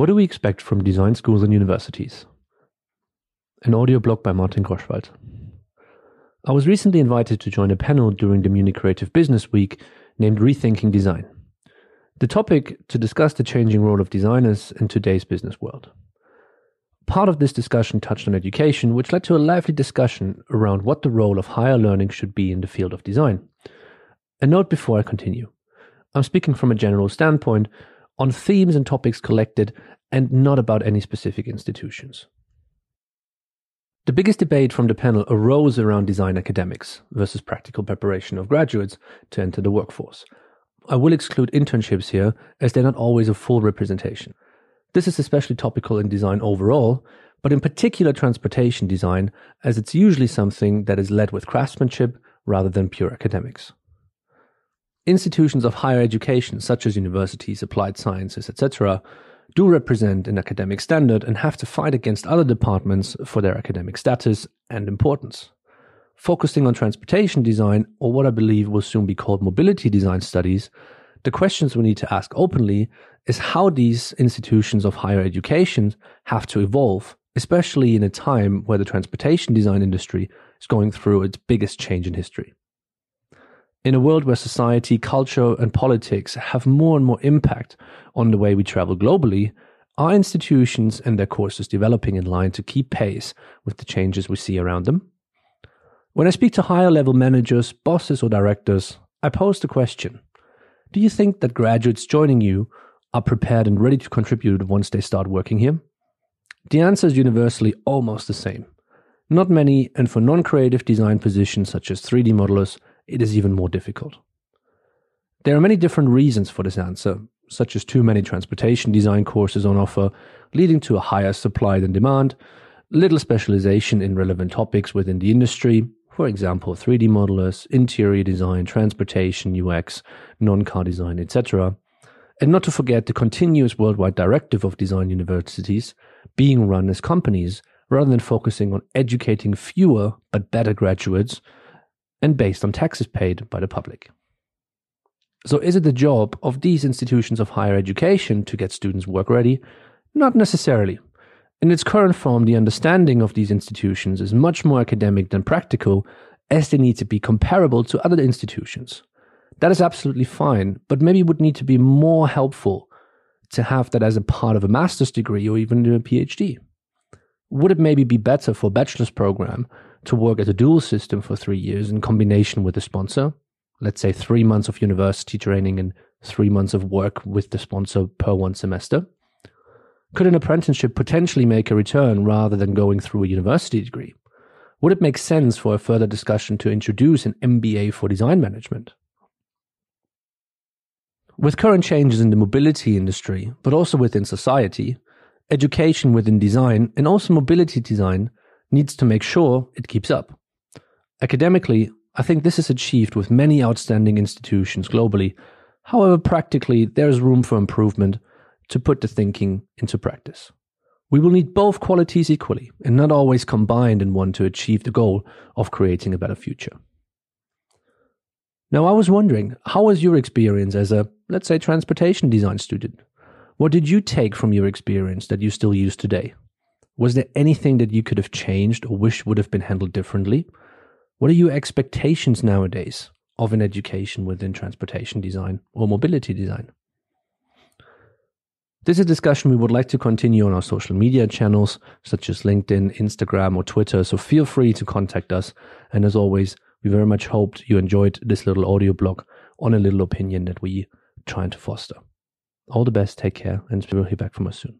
What do we expect from design schools and universities? An audio blog by Martin Groschwald. I was recently invited to join a panel during the Munich Creative Business Week named Rethinking Design. The topic to discuss the changing role of designers in today's business world. Part of this discussion touched on education, which led to a lively discussion around what the role of higher learning should be in the field of design. A note before I continue. I'm speaking from a general standpoint on themes and topics collected and not about any specific institutions. The biggest debate from the panel arose around design academics versus practical preparation of graduates to enter the workforce. I will exclude internships here as they're not always a full representation. This is especially topical in design overall, but in particular transportation design, as it's usually something that is led with craftsmanship rather than pure academics. Institutions of higher education, such as universities, applied sciences, etc., do represent an academic standard and have to fight against other departments for their academic status and importance. Focusing on transportation design, or what I believe will soon be called mobility design studies, the questions we need to ask openly is how these institutions of higher education have to evolve, especially in a time where the transportation design industry is going through its biggest change in history. In a world where society, culture, and politics have more and more impact on the way we travel globally, are institutions and their courses developing in line to keep pace with the changes we see around them? When I speak to higher level managers, bosses, or directors, I pose the question Do you think that graduates joining you are prepared and ready to contribute once they start working here? The answer is universally almost the same. Not many, and for non creative design positions such as 3D modelers, it is even more difficult. There are many different reasons for this answer, such as too many transportation design courses on offer, leading to a higher supply than demand, little specialization in relevant topics within the industry, for example, 3D modelers, interior design, transportation, UX, non car design, etc. And not to forget the continuous worldwide directive of design universities being run as companies rather than focusing on educating fewer but better graduates and based on taxes paid by the public. So, is it the job of these institutions of higher education to get students work ready? Not necessarily. In its current form, the understanding of these institutions is much more academic than practical, as they need to be comparable to other institutions. That is absolutely fine, but maybe would need to be more helpful to have that as a part of a master's degree or even a PhD. Would it maybe be better for a bachelor's program to work as a dual system for three years in combination with the sponsor. Let's say three months of university training and three months of work with the sponsor per one semester. Could an apprenticeship potentially make a return rather than going through a university degree? Would it make sense for a further discussion to introduce an MBA for design management? With current changes in the mobility industry, but also within society, education within design and also mobility design needs to make sure it keeps up. Academically, I think this is achieved with many outstanding institutions globally. However, practically, there is room for improvement to put the thinking into practice. We will need both qualities equally and not always combined in one to achieve the goal of creating a better future. Now, I was wondering, how was your experience as a, let's say, transportation design student? What did you take from your experience that you still use today? Was there anything that you could have changed or wish would have been handled differently? What are your expectations nowadays of an education within transportation design or mobility design? This is a discussion we would like to continue on our social media channels, such as LinkedIn, Instagram, or Twitter. So feel free to contact us. And as always, we very much hoped you enjoyed this little audio blog on a little opinion that we trying to foster. All the best, take care, and we'll hear back from us soon.